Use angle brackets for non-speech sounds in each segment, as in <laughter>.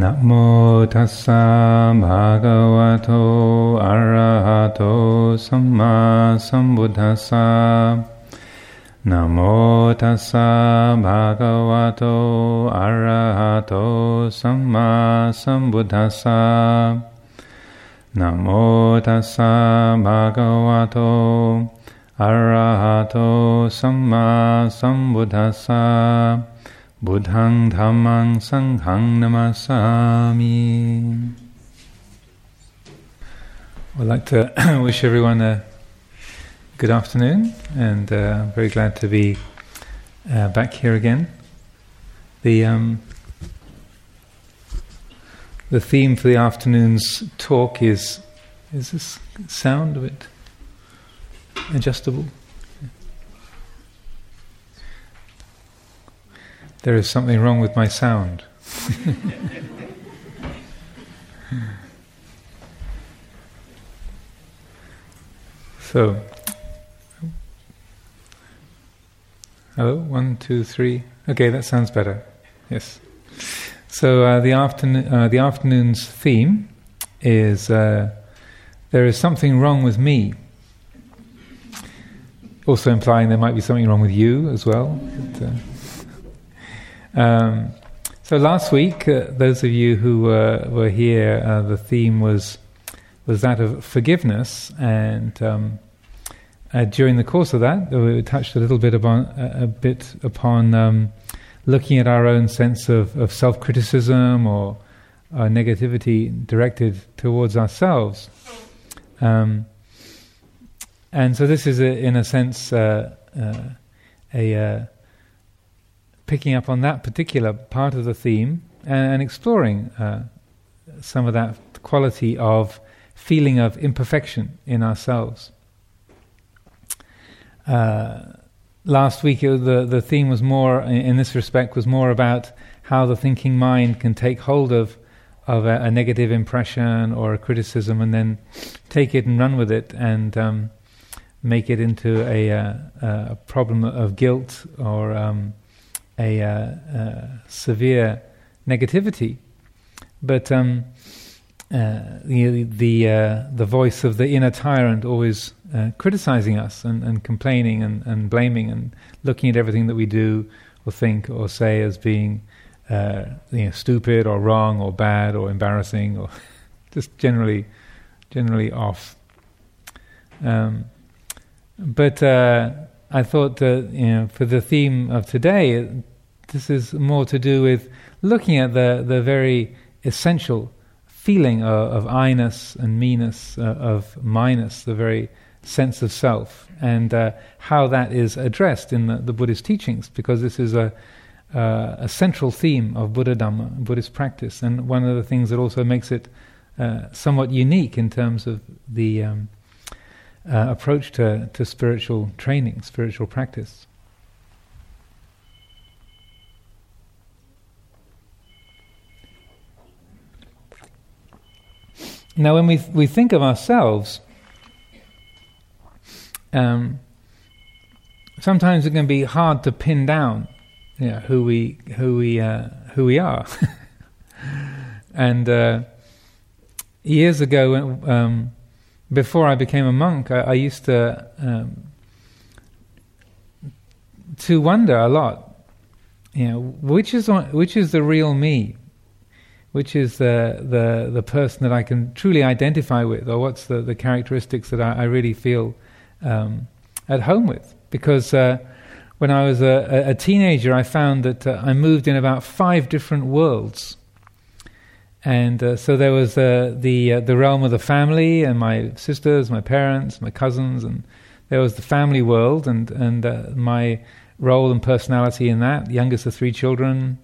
นะโมตัสสะภะคะวะโตอะระหะโตสัมมาสัมพุทธัสสะนะโมตัสสะภะคะวะโตอะระหะโตสัมมาสัมพุทธัสสะนะโมตัสสะภะคะวะโตอะระหะโตสัมมาสัมพุทธัสสะ Buddhang Dhammang Sanghang Namasami. I'd like to <clears throat> wish everyone a good afternoon and uh, I'm very glad to be uh, back here again. The, um, the theme for the afternoon's talk is is this sound a bit adjustable? There is something wrong with my sound. <laughs> so, hello, one, two, three. Okay, that sounds better. Yes. So uh, the afternoon, uh, the afternoon's theme is uh, there is something wrong with me. Also implying there might be something wrong with you as well. But, uh, um, so last week, uh, those of you who were here, uh, the theme was was that of forgiveness, and um, uh, during the course of that, we touched a little bit upon a bit upon um, looking at our own sense of, of self criticism or negativity directed towards ourselves. Um, and so this is, a, in a sense, uh, uh, a uh, picking up on that particular part of the theme and, and exploring uh, some of that quality of feeling of imperfection in ourselves. Uh, last week, it, the the theme was more in, in, this respect was more about how the thinking mind can take hold of of a, a, negative impression or a criticism and then take it and run with it and um, make it into a, uh, a, problem of guilt or um, a uh, uh, severe negativity, but um, uh, the the, uh, the voice of the inner tyrant always uh, criticizing us and, and complaining and, and blaming and looking at everything that we do or think or say as being uh, you know, stupid or wrong or bad or embarrassing or <laughs> just generally generally off. Um, but I thought that you know, for the theme of today, this is more to do with looking at the the very essential feeling of, of I-ness and me-ness, uh, of mine-ness, the very sense of self, and uh, how that is addressed in the, the Buddhist teachings, because this is a uh, a central theme of Buddha Dhamma, Buddhist practice, and one of the things that also makes it uh, somewhat unique in terms of the um, uh, approach to, to spiritual training, spiritual practice. Now, when we we think of ourselves, um, sometimes it can be hard to pin down, you know, who we who we uh, who we are. <laughs> and uh, years ago, um, before I became a monk, I, I used to um, to wonder a lot. You know, which is which is the real me? which is the, the, the person that I can truly identify with, or what's the, the characteristics that I, I really feel um, at home with. Because uh, when I was a, a, teenager, I found that uh, I moved in about five different worlds. And uh, so there was uh, the, uh, the realm of the family, and my sisters, my parents, my cousins, and there was the family world, and, and uh, my role and personality in that, youngest of three children,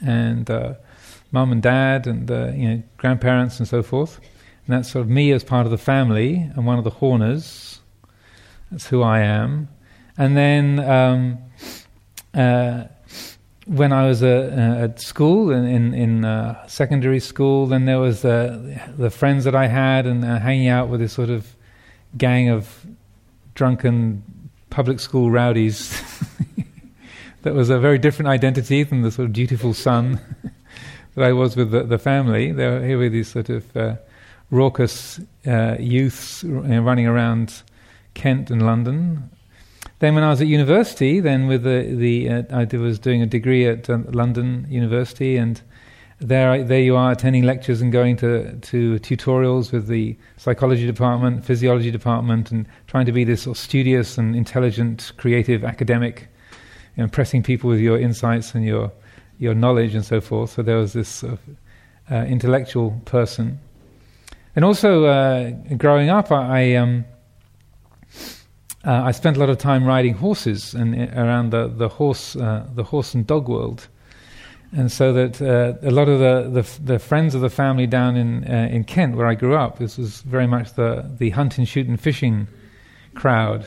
and mum and dad and uh, you know grandparents and so forth. And that's sort of me as part of the family and one of the Horners. That's who I am. And then um, uh, when I was uh, uh at school in in, in uh, secondary school, then there was the friends that I had and uh, hanging out with this sort of gang of drunken public school rowdies. <laughs> that was a very different identity than the sort of dutiful son. <laughs> that I was with the, the family. There, here were these sort of uh, raucous uh, youths running around Kent and London. Then, when I was at university, then with the the uh, I was doing a degree at uh, London University, and there there you are attending lectures and going to to tutorials with the psychology department, physiology department, and trying to be this sort of studious and intelligent, creative academic, impressing people with your insights and your your knowledge and so forth. So there was this sort of, uh, intellectual person, and also uh, growing up, I. I um, uh, I spent a lot of time riding horses and uh, around the the horse uh, the horse and dog world, and so that uh, a lot of the, the, the friends of the family down in uh, in Kent where I grew up, this was very much the the hunting, shooting, and fishing crowd,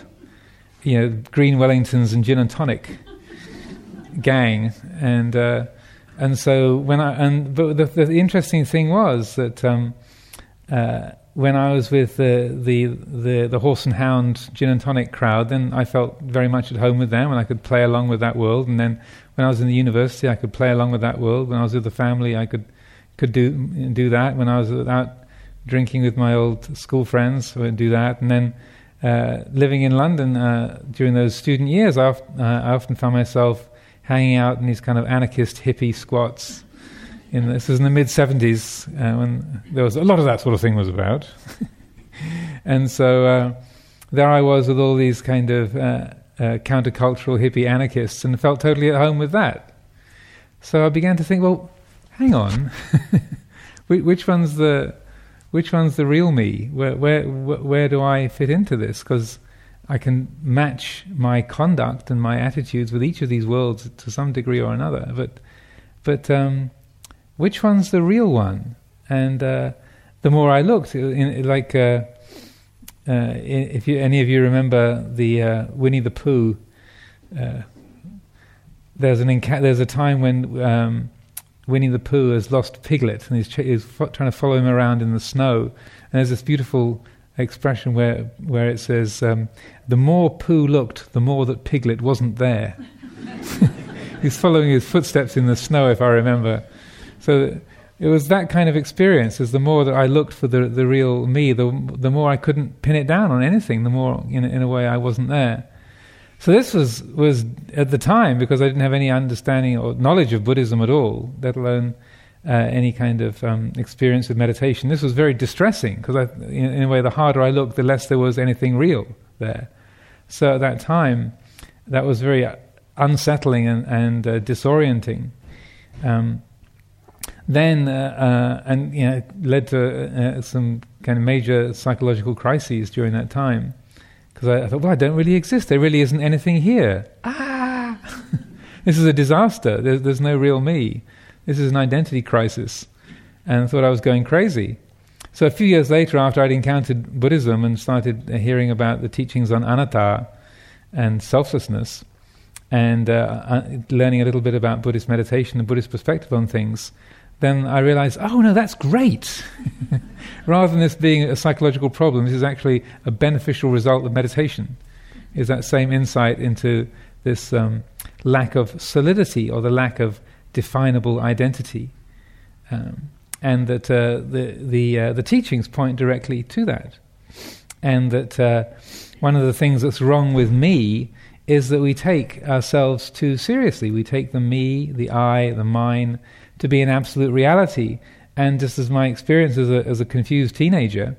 you know, green Wellingtons and gin and tonic gang, and uh, and so when I and but the, the interesting thing was that. Um, when I was with the, the, the, the, horse and hound gin and tonic crowd, then I felt very much at home with them and I could play along with that world. And then when I was in the university, I could play along with that world. When I was with the family, I could, could do, do that. When I was out drinking with my old school friends, I would do that. And then uh, living in London uh, during those student years, I, uh, I often found myself hanging out in these kind of anarchist hippie squats in this was in the mid 70s uh, when there was a lot of that sort of thing was about. <laughs> and so uh, there I was with all these kind of uh, uh, countercultural hippie anarchists and felt totally at home with that. So I began to think, well, hang on, <laughs> which one's the which one's the real me? Where where where do I fit into this? Because I can match my conduct and my attitudes with each of these worlds to some degree or another, but but um, which one's the real one? And uh, the more I looked, in, like uh, uh, if you, any of you remember the uh, Winnie the Pooh, uh, there's an inca- there's a time when um, Winnie the Pooh has lost Piglet and he's, ch- he's fo- trying to follow him around in the snow. And there's this beautiful expression where where it says, um, "The more Pooh looked, the more that Piglet wasn't there." <laughs> he's following his footsteps in the snow, if I remember. So it was that kind of experience. As the more that I looked for the the real me, the the more I couldn't pin it down on anything. The more, in in a way, I wasn't there. So this was was at the time because I didn't have any understanding or knowledge of Buddhism at all, let alone uh, any kind of um, experience with meditation. This was very distressing because, in, in, a way, the harder I looked, the less there was anything real there. So at that time, that was very unsettling and, and uh, disorienting. Um, then uh, uh, and you know led to uh, some kind of major psychological crises during that time because I, I, thought, well, I don't really exist. There really isn't anything here. Ah, <laughs> this is a disaster. There's, there's no real me. This is an identity crisis, and I thought I was going crazy. So a few years later, after I'd encountered Buddhism and started hearing about the teachings on anatta and selflessness, and uh, learning a little bit about Buddhist meditation and Buddhist perspective on things, then I realized, oh no, that's great. <laughs> Rather than this being a psychological problem, this is actually a beneficial result of meditation. Is that same insight into this um, lack of solidity or the lack of definable identity, um, and that uh, the the uh, the teachings point directly to that, and that uh, one of the things that's wrong with me is that we take ourselves too seriously. We take the me, the I, the mine to be an absolute reality. And just as my experience as a, as a confused teenager,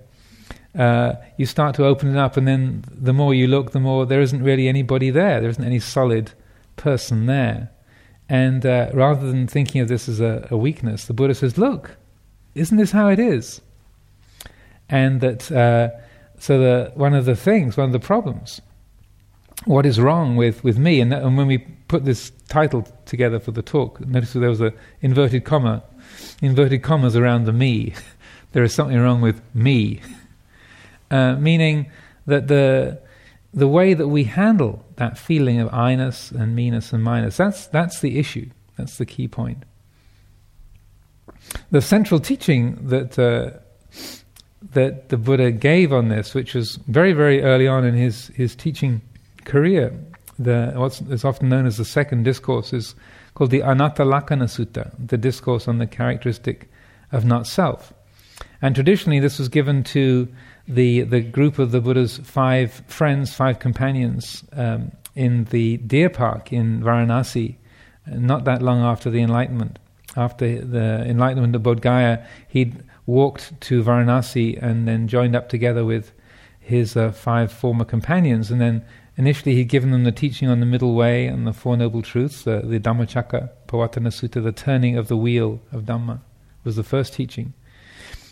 uh, you start to open it up, and then the more you look, the more there isn't really anybody there. There isn't any solid person there. And uh, rather than thinking of this as a, a, weakness, the Buddha says, Look, isn't this how it is? And that, uh, so the, one of the things, one of the problems, what is wrong with, with me, and, and when we put this title together for the talk, notice there was a inverted comma, inverted commas around the me. <laughs> there is something wrong with me, uh, meaning that the the way that we handle that feeling of I-ness and me-ness and mine-ness, that's that's the issue. That's the key point. The central teaching that uh, that the Buddha gave on this, which was very very early on in his his teaching career, the what's is often known as the second discourse is called the Anatta Lakkhana Sutta, the discourse on the characteristic of not self. And traditionally, this was given to the the group of the Buddha's five friends, five companions, um, in the deer park in Varanasi, not that long after the Enlightenment. After the Enlightenment of Bodh Gaya, he'd walked to Varanasi and then joined up together with his uh, five former companions, and then initially he'd given them the teaching on the middle way and the Four Noble Truths, the, the Dhammacakka Sutta, the turning of the wheel of Dhamma, was the first teaching.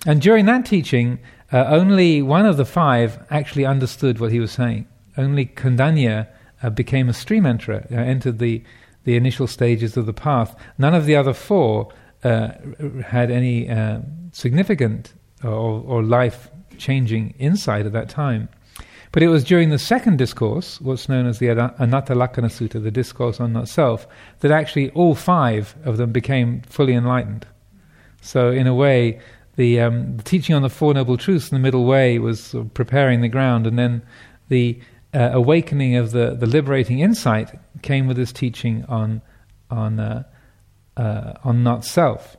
And during that teaching, uh, only one of the five actually understood what he was saying. Only Kondanya uh, became a stream enterer, uh, entered the, the initial stages of the path. None of the other four uh, had any uh, significant or, or life changing insight at that time. But it was during the second discourse, what's known as the Anatta Sutta, the discourse on not self, that actually all five of them became fully enlightened. So, in a way, the, um, the teaching on the Four Noble Truths in the middle way was preparing the ground, and then the uh, awakening of the, the liberating insight came with this teaching on, on, uh, uh, on not self.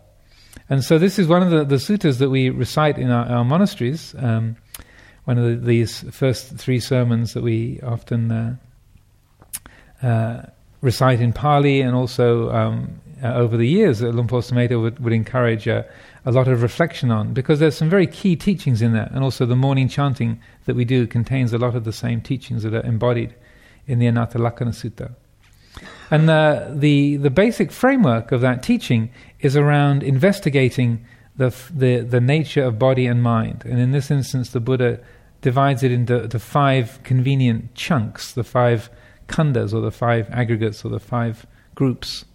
And so, this is one of the, the suttas that we recite in our, our monasteries. Um, one of the, these first three sermons that we often uh, uh, recite in Pali, and also um, uh, over the years, Luang Por Sumedho would, would encourage uh, a lot of reflection on, because there's some very key teachings in there, and also the morning chanting that we do contains a lot of the same teachings that are embodied in the Anatta Lakkhana Sutta. And uh, the the basic framework of that teaching is around investigating the, the the nature of body and mind. And in this instance, the Buddha divides it into the five convenient chunks, the five khandas or the five aggregates or the five groups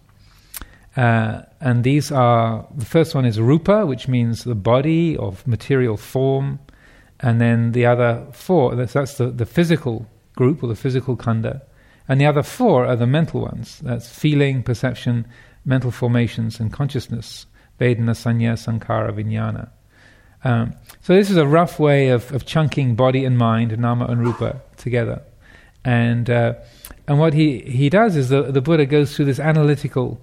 uh, and these are the first one is rupa, which means the body of material form, and then the other four that's, that's the, the physical group or the physical khanda, and the other four are the mental ones. That's feeling, perception, mental formations, and consciousness. Vedana, Sanya, Sankhara, Vijnana. Um, so this is a rough way of, of chunking body and mind, nama and rupa, together. And uh, and what he, he does is the, the Buddha goes through this analytical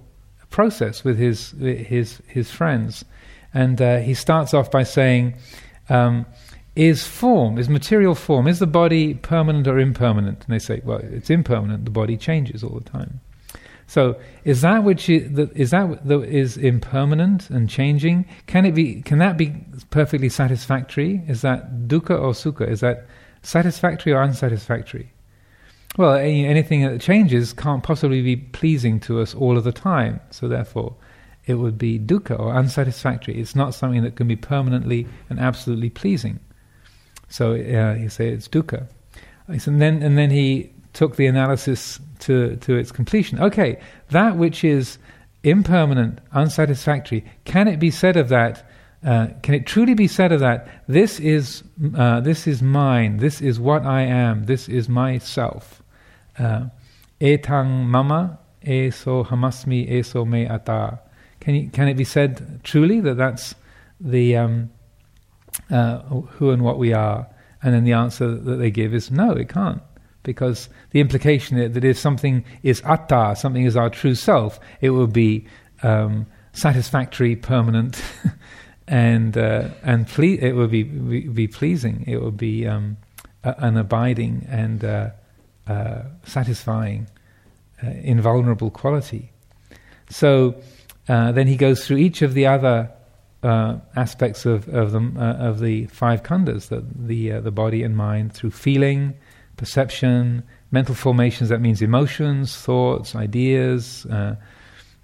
process with his his his friends, and uh, he starts off by saying, um, "Is form, is material form, is the body permanent or impermanent?" And they say, "Well, it's impermanent. The body changes all the time." So, is that which is, is that is impermanent and changing? Can it be? Can that be perfectly satisfactory? Is that dukkha or sukha? Is that satisfactory or unsatisfactory? Well, anything that changes can't possibly be pleasing to us all of the time. So therefore, it would be dukkha or unsatisfactory. It's not something that can be permanently and absolutely pleasing. So uh, you say it's dukkha. And then, and then he took the analysis to, to its completion. Okay, that which is impermanent, unsatisfactory, can it be said of that? Uh, can it truly be said of that? This is uh, this is mine. This is what I am. This is myself uh, etang mama eso hamasmi eso me atta. Can, you, can it be said truly that that's the um, uh, who and what we are? And then the answer that they give is no, it can't. Because the implication that if something is atta, something is our true self, it will be um, satisfactory, permanent, <laughs> and uh, and ple- it will be, be, be pleasing. It will be um, an abiding and uh, uh, satisfying, uh, invulnerable quality. So uh, then he goes through each of the other uh, aspects of of the uh, of the five khandas, the the, the body and mind, through feeling, perception, mental formations. That means emotions, thoughts, ideas. Uh,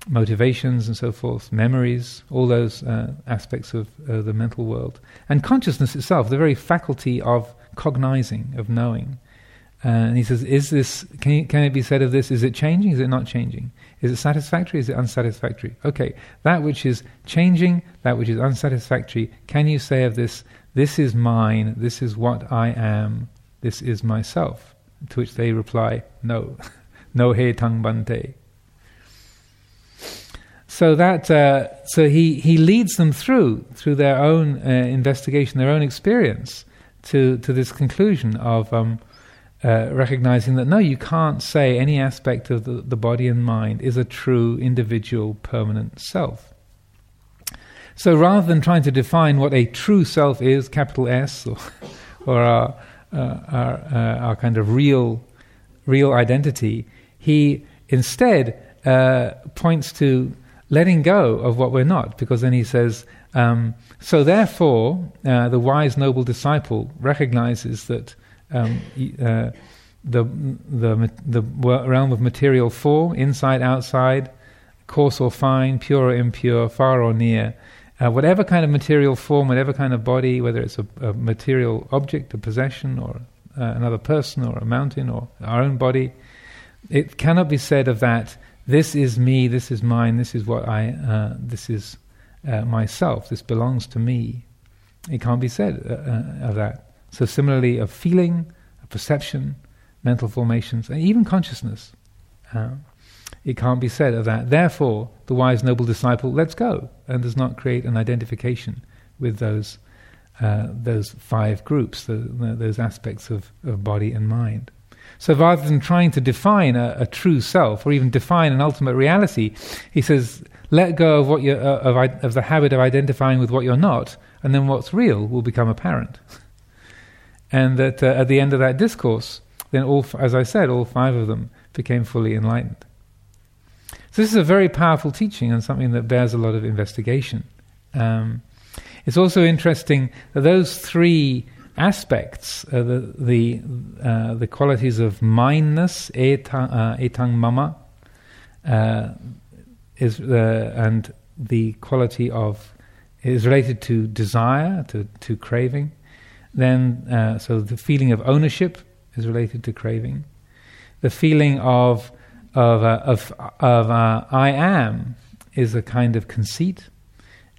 motivations and so forth, memories, all those uh, aspects of uh, the mental world, and consciousness itself, the very faculty of cognizing, of knowing. Uh, and he says, "Is this? Can, you, can it be said of this? Is it changing? Is it not changing? Is it satisfactory? Is it unsatisfactory? Okay, that which is changing, that which is unsatisfactory. Can you say of this? This is mine. This is what I am. This is myself." To which they reply, "No, <laughs> no he tang bhante." So that uh, so he he leads them through through their own uh, investigation, their own experience to to this conclusion of. Um, uh, recognizing that no, you can't say any aspect of the, the body and mind is a true individual permanent self. So rather than trying to define what a true self is, capital S, or, <laughs> or our, our, uh, our, kind of real, real identity, he instead uh, points to letting go of what we're not, because then he says, um, so therefore, uh, the wise noble disciple recognizes that um, uh, the, the, the realm of material form, inside, outside, coarse or fine, pure or impure, far or near, uh, whatever kind of material form, whatever kind of body, whether it's a, a material object, a possession, or uh, another person, or a mountain, or our own body, it cannot be said of that. This is me. This is mine. This is what I. Uh, this is uh, myself. This belongs to me. It can't be said uh, uh, of that. So similarly, of feeling, of perception, mental formations, and even consciousness. It can't be said of that. Therefore, the wise noble disciple lets go and does not create an identification with those uh, those five groups, the, the, those aspects of, of body and mind. So rather than trying to define a, a, true self or even define an ultimate reality, he says, let go of what you uh, of, of the habit of identifying with what you're not, and then what's real will become apparent. <laughs> and that uh, at the end of that discourse, then all, as I said, all five of them became fully enlightened. So this is a very powerful teaching and something that bears a lot of investigation. Um, it's also interesting that those three aspects, uh, the the, uh, the qualities of mindness, etang, uh, etang mama, uh, is uh, and the quality of is related to desire, to to craving. Then, uh, so the feeling of ownership is related to craving. The feeling of of, uh, of, of uh, I am is a kind of conceit,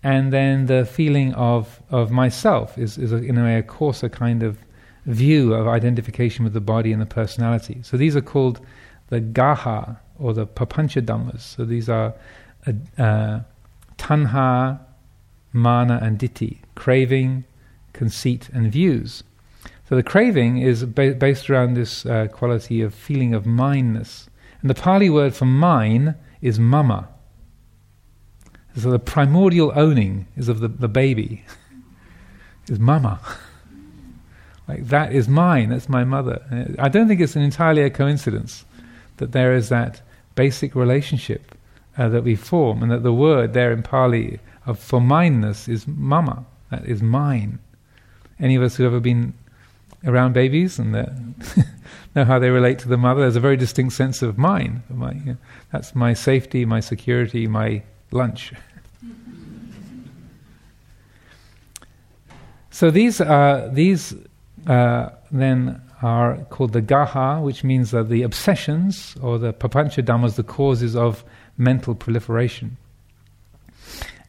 and then the feeling of, of myself is, is a, in a way, a coarser kind of view of identification with the body and the personality. So these are called the gaha or the papancha dhammas. So these are uh, uh, tanha, mana, and ditthi, craving, conceit, and views. So the craving is ba- based around this uh, quality of feeling of mindness. And the Pali word for mine is mama. So the primordial owning is of the, the baby, <laughs> is mama. <laughs> like that is mine, that's my mother. I don't think it's an entirely a coincidence that there is that basic relationship uh, that we form, and that the word there in Pali of for mineness is mama, that is mine. Any of us who have ever been around babies and <laughs> know how they relate to the mother. There's a very distinct sense of mine. My, you know, that's my safety, my security, my lunch. <laughs> so these these uh, then are called the gaha, which means that the obsessions or the papancha dhammas, the causes of mental proliferation,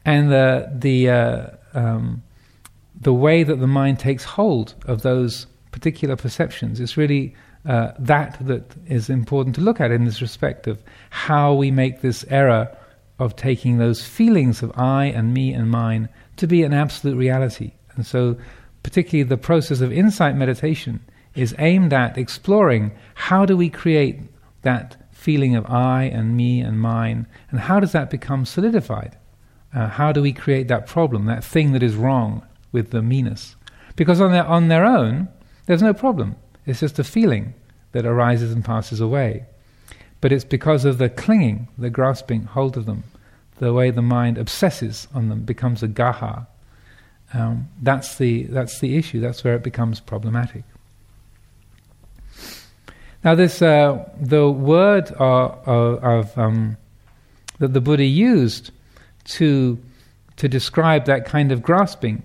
and the the uh, um, the way that the mind takes hold of those particular perceptions. It's really uh, that that is important to look at in this respect of how we make this error of taking those feelings of I and me and mine to be an absolute reality. And so, particularly the process of insight meditation is aimed at exploring how do we create that feeling of I and me and mine, and how does that become solidified? Uh, how do we create that problem, that thing that is wrong with the meanness? Because on their, on their own, there's no problem. It's just a feeling that arises and passes away. But it's because of the clinging, the grasping hold of them, the way the mind obsesses on them, becomes a gaha. Um, that's the that's the issue. That's where it becomes problematic. Now, this uh, the word of, of um, that the Buddha used to to describe that kind of grasping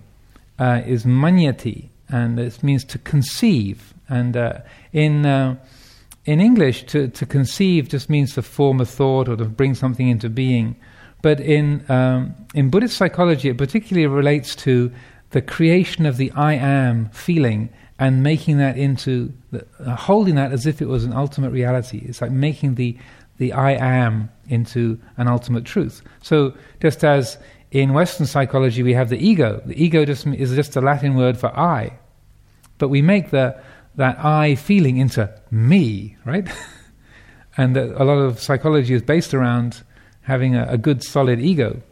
uh, is manyati, and it means to conceive. And uh, in uh, in English, to, to conceive just means to form a thought or to bring something into being. But in um, in Buddhist psychology, it particularly relates to the creation of the I am feeling and making that into the, uh, holding that as if it was an ultimate reality. It's like making the the I am into an ultimate truth. So just as in Western psychology we have the ego, the ego just is just a Latin word for I, but we make the, that I feeling into me, right? <laughs> and a lot of psychology is based around having a, a good, solid ego.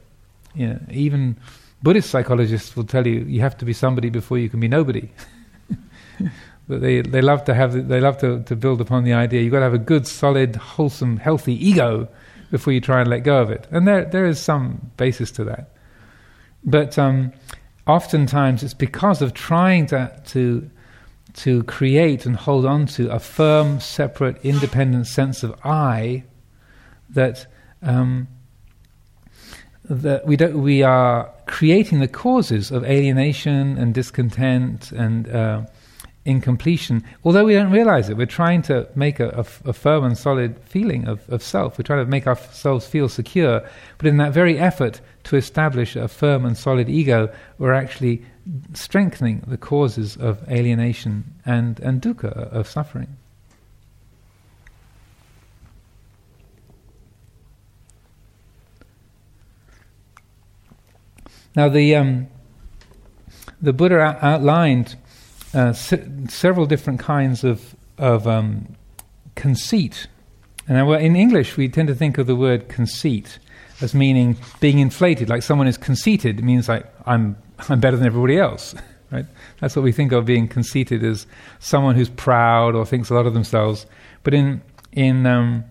You know, even Buddhist psychologists will tell you you have to be somebody before you can be nobody. <laughs> but they, they love to have they love to, to build upon the idea you've got to have a good, solid, wholesome, healthy ego before you try and let go of it. And there there is some basis to that. But um, oftentimes it's because of trying to to to create and hold on to a firm, separate, independent sense of I that um, that we don't we are creating the causes of alienation and discontent and uh, incompletion. Although we don't realize it, we're trying to make a, firm and solid feeling of, of self. We're trying to make ourselves feel secure. But in that very effort to establish a firm and solid ego, we're actually strengthening the causes of alienation and, and dukkha, of suffering. Now, the, um, the Buddha outlined uh, se- several different kinds of, of um, conceit. And in English, we tend to think of the word conceit as meaning being inflated, like someone is conceited. It means like I'm I'm better than everybody else, <laughs> right? That's what we think of being conceited as someone who's proud or thinks a lot of themselves. But in in um,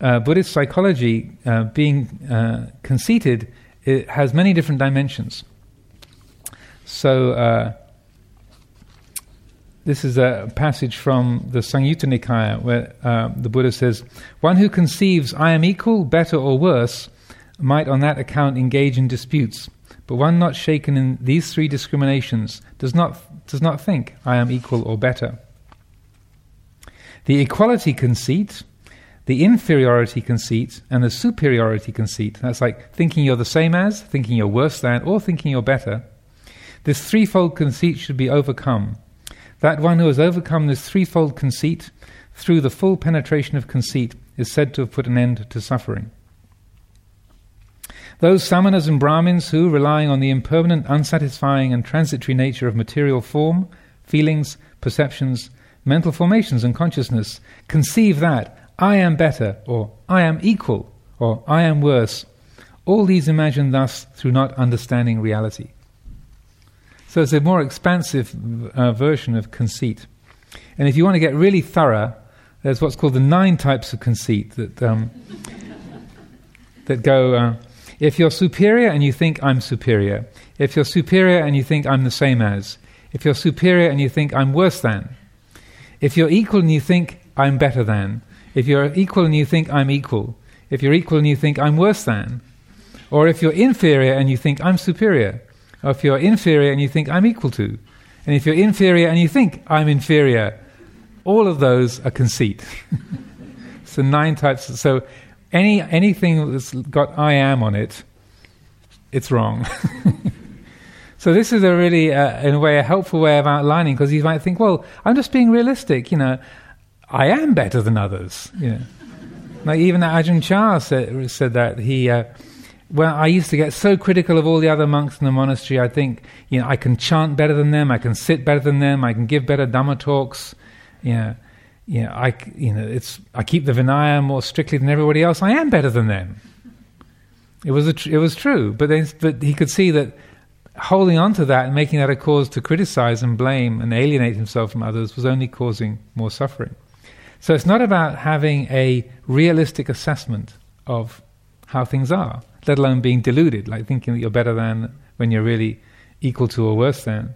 uh, Buddhist psychology, uh, being uh, conceited it has many different dimensions. So. This is a passage from the Samyutta Nikaya where uh, the Buddha says, One who conceives I am equal, better, or worse might on that account engage in disputes, but one not shaken in these three discriminations does not, does not think I am equal or better. The equality conceit, the inferiority conceit, and the superiority conceit that's like thinking you're the same as, thinking you're worse than, or thinking you're better. This threefold conceit should be overcome that one who has overcome this threefold conceit through the full penetration of conceit is said to have put an end to suffering. Those samanas and brahmins who, relying on the impermanent, unsatisfying, and transitory nature of material form, feelings, perceptions, mental formations, and consciousness, conceive that I am better, or I am equal, or I am worse, all these imagine thus through not understanding reality. So it's a more expansive uh, version of conceit. And if you want to get really thorough, there's what's called the nine types of conceit that um, that go. Uh, if you're superior and you think I'm superior, if you're superior and you think I'm the same as, if you're superior and you think I'm worse than, if you're equal and you think I'm better than, if you're equal and you think I'm equal, if you're equal and you think I'm worse than, or if you're inferior and you think I'm superior, or if you're inferior and you think I'm equal to, and if you're inferior and you think I'm inferior, all of those are conceit. <laughs> so nine types. So any anything that's got I am on it, it's wrong. <laughs> so this is a really, uh, in a way, a helpful way of outlining because you might think, well, I'm just being realistic. You know, I am better than others. You know, like even Ajahn Chah said, said that he. Uh, well, I used to get so critical of all the other monks in the monastery. I think, you know, I can chant better than them, I can sit better than them, I can give better Dhamma talks. You know, you know, I, you know, it's, I keep the Vinaya more strictly than everybody else. I am better than them. It was, tr- it was true, but, but he could see that holding on to that and making that a cause to criticize and blame and alienate himself from others was only causing more suffering. So it's not about having a realistic assessment of how things are let alone being deluded, like thinking that you're better than when you're really equal to or worse than.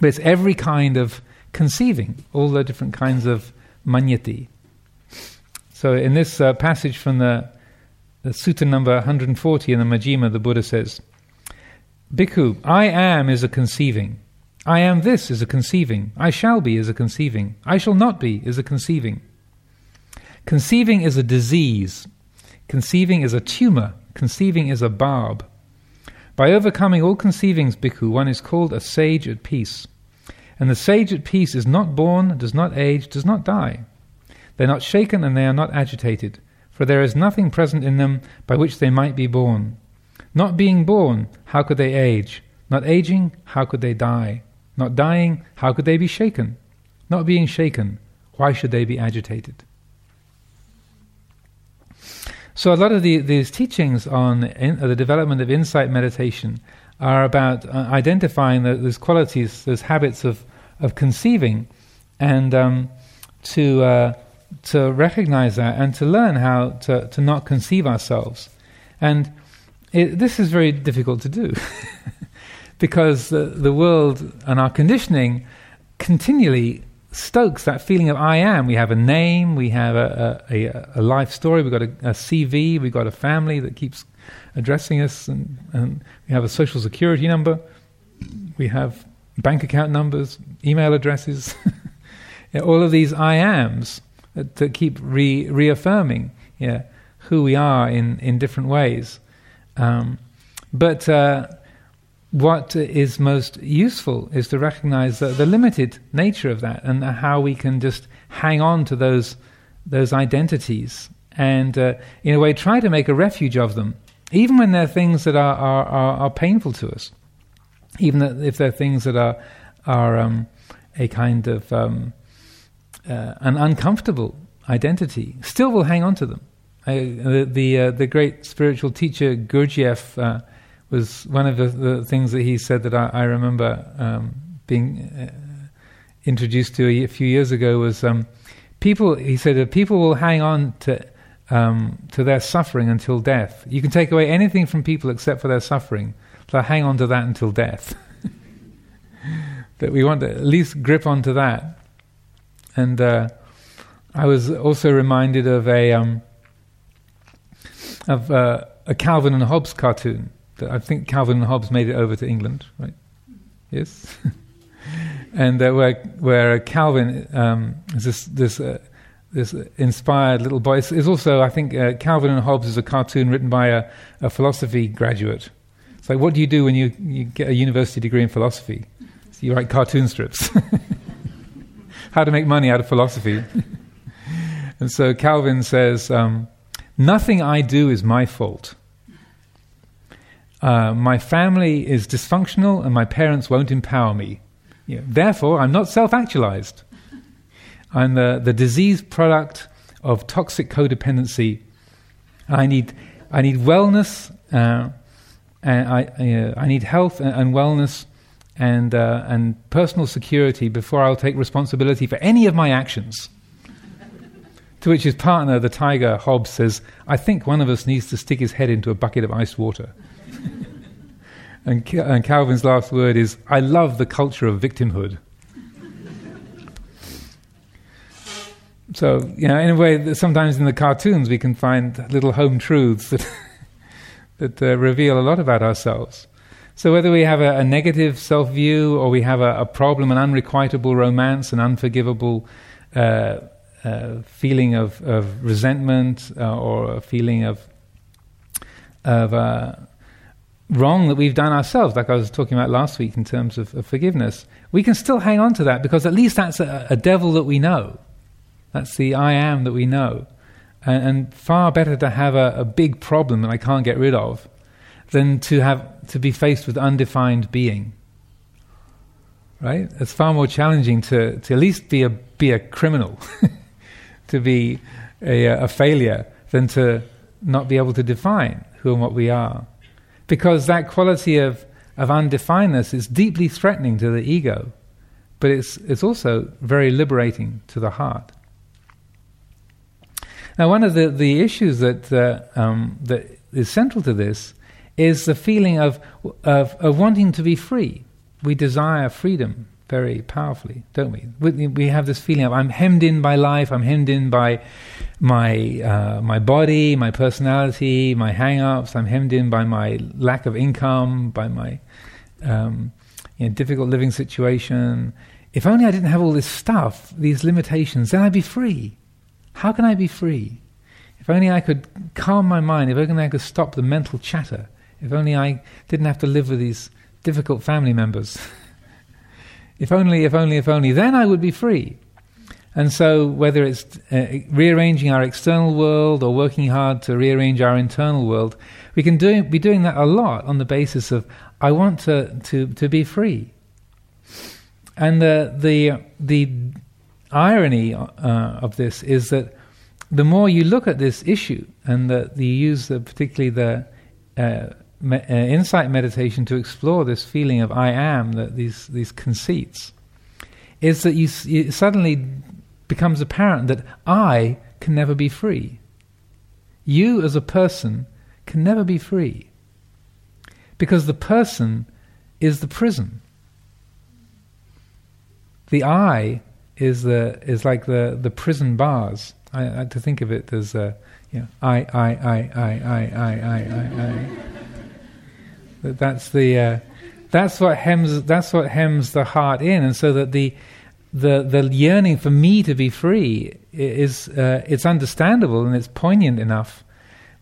But it's every kind of conceiving, all the different kinds of manyati. So in this uh, passage from the, the sutta number 140 in the Majjhima, the Buddha says, Bhikkhu, I am is a conceiving. I am this is a conceiving. I shall be is a conceiving. I shall not be is a conceiving. Conceiving is a disease. Conceiving is a tumor Conceiving is a barb. By overcoming all conceivings, bhikkhu, one is called a sage at peace. And the sage at peace is not born, does not age, does not die. They are not shaken and they are not agitated, for there is nothing present in them by which they might be born. Not being born, how could they age? Not aging, how could they die? Not dying, how could they be shaken? not being shaken, why should they be agitated? So, a lot of the, these teachings on in, uh, the development of insight meditation are about uh, identifying the, those qualities, those habits of, of conceiving, and um, to, uh, to recognize that and to learn how to, to not conceive ourselves. And it, this is very difficult to do <laughs> because the, the world and our conditioning continually stokes that feeling of I am. We have a name, we have a, a, a life story, we've got a, a, CV, we've got a family that keeps addressing us, and, and we have a social security number, we have bank account numbers, email addresses, yeah, <laughs> all of these I ams that, that keep re, reaffirming yeah, who we are in, in different ways. Um, but uh, what is most useful is to recognize the, the, limited nature of that and how we can just hang on to those those identities and uh, in a way try to make a refuge of them even when they're things that are, are, are, are painful to us. Even if they're things that are are um, a kind of um, uh, an uncomfortable identity still we'll hang on to them. I, the the, uh, the, great spiritual teacher Gurdjieff uh, was one of the, the, things that he said that I, I remember um, being uh, introduced to a, a, few years ago was um, people. He said that people will hang on to um, to their suffering until death. You can take away anything from people except for their suffering. They'll hang on to that until death. <laughs> that we want to at least grip onto that. And uh, I was also reminded of a um, of uh, a Calvin and Hobbes cartoon I think Calvin and Hobbes made it over to England, right? Yes, <laughs> and uh, where where Calvin um, is this this uh, this inspired little boy. Is also I think uh, Calvin and Hobbes is a cartoon written by a, a philosophy graduate. It's like what do you do when you, you get a university degree in philosophy? So you write cartoon strips. <laughs> How to make money out of philosophy. <laughs> and so Calvin says, um, "Nothing I do is my fault." Uh, my family is dysfunctional and my parents won't empower me. You know, therefore, I'm not self actualized. I'm the, the diseased product of toxic codependency. I need, I need wellness, uh, and I, uh, I need health and, and wellness and, uh, and personal security before I'll take responsibility for any of my actions. to which his partner, the tiger, Hobbes, says, I think one of us needs to stick his head into a bucket of iced water. And, and Calvin's last word is, I love the culture of victimhood. so, you know, in a way, sometimes in the cartoons we can find little home truths that, <laughs> that uh, reveal a lot about ourselves. So, whether we have a, a negative self view or we have a, a, problem, an unrequitable romance, an unforgivable uh, uh, feeling of, of resentment, uh, or a feeling of, of uh, wrong that we've done ourselves, like I was talking about last week in terms of, of forgiveness, we can still hang on to that because at least that's a, a devil that we know. That's the I am that we know. And, and far better to have a, a, big problem that I can't get rid of than to have to be faced with undefined being. Right? It's far more challenging to, to at least be a be a criminal, <laughs> to be a, a failure, than to not be able to define who and what we are because that quality of, of undefinedness is deeply threatening to the ego, but it's, it's also very liberating to the heart. Now, one of the, the issues that, uh, um, that is central to this is the feeling of, of, of wanting to be free. We desire freedom very powerfully, don't we? We have this feeling of I'm hemmed in by life, I'm hemmed in by my uh, my body, my personality, my hang-ups. I'm hemmed in by my lack of income, by my um, you know, difficult living situation. If only I didn't have all this stuff, these limitations, then I'd be free. How can I be free? If only I could calm my mind, if only I could stop the mental chatter, if only I didn't have to live with these difficult family members. <laughs> If only, if only, if only, then I would be free. And so, whether it's uh, rearranging our external world or working hard to rearrange our internal world, we can do, be doing that a lot on the basis of, I want to, to, to be free. And the, the, the irony uh, of this is that the more you look at this issue and that you use the, particularly the uh, me, uh, insight meditation to explore this feeling of I am, that these these conceits, is that you, it suddenly becomes apparent that I can never be free. You as a person can never be free because the person is the prison. The I is the is like the, the prison bars. I, I to think of it as uh, you know, I I I I I I I I I. That's the uh, that's what hems that's what hems the heart in, and so that the the the yearning for me to be free is uh, it's understandable and it's poignant enough,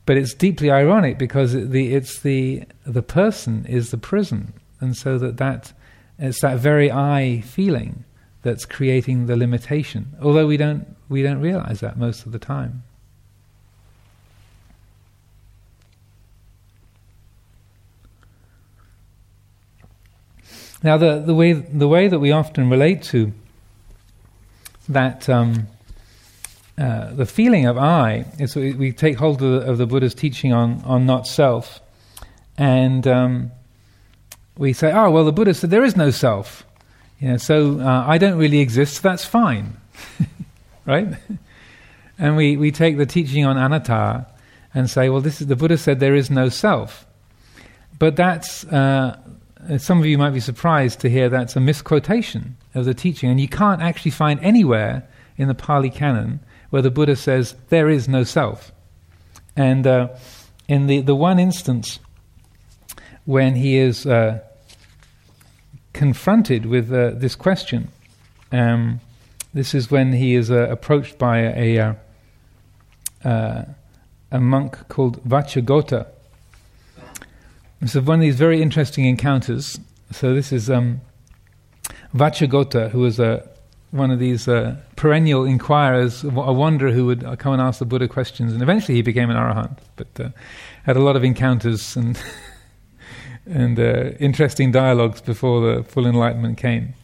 but it's deeply ironic because the it's the the person is the prison, and so that that it's that very I feeling that's creating the limitation. Although we don't we don't realize that most of the time. Now, the, the way the way that we often relate to that um, uh, the feeling of I is we, we take hold of the, of the, Buddha's teaching on on not self, and um, we say, oh well, the Buddha said there is no self. You know, so uh, I don't really exist, that's fine. <laughs> right? <laughs> And we, we take the teaching on anatta and say, well, this is the Buddha said there is no self. But that's, uh, some of you might be surprised to hear that's a misquotation of the teaching. And you can't actually find anywhere in the Pali Canon where the Buddha says there is no self. And uh, in the, the one instance when he is uh, confronted with uh, this question. Um, this is when he is uh, approached by a, a, uh, a monk called Vacchagotta. This is one of these very interesting encounters. So this is um, Vacchagotta, who was a one of these uh, perennial inquirers, a wanderer who would come and ask the Buddha questions, and eventually he became an arahant, but uh, had a lot of encounters and <laughs> and uh, interesting dialogues before the full enlightenment came.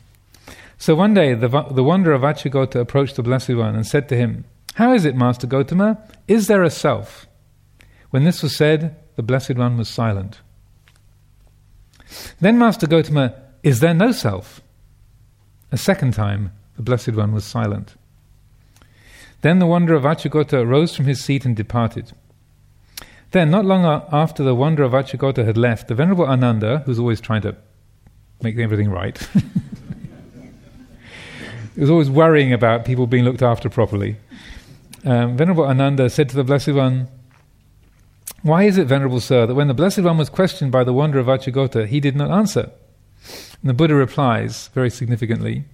So one day, the, the wanderer Vacchagotta approached the Blessed One and said to him, How is it, Master Gotama? Is there a self? When this was said, the Blessed One was silent. Then, Master Gotama, is there no self? A second time, the Blessed One was silent. Then the wanderer Vacchagotta rose from his seat and departed. Then, not long after the wanderer Vacchagotta had left, the Venerable Ananda, who's always trying to make everything right, <laughs> was always worrying about people being looked after properly. Um, Venerable Ananda said to the Blessed One, Why is it, Venerable Sir, that when the Blessed One was questioned by the wanderer Vacchagotta, he did not answer? And the Buddha replies, very significantly,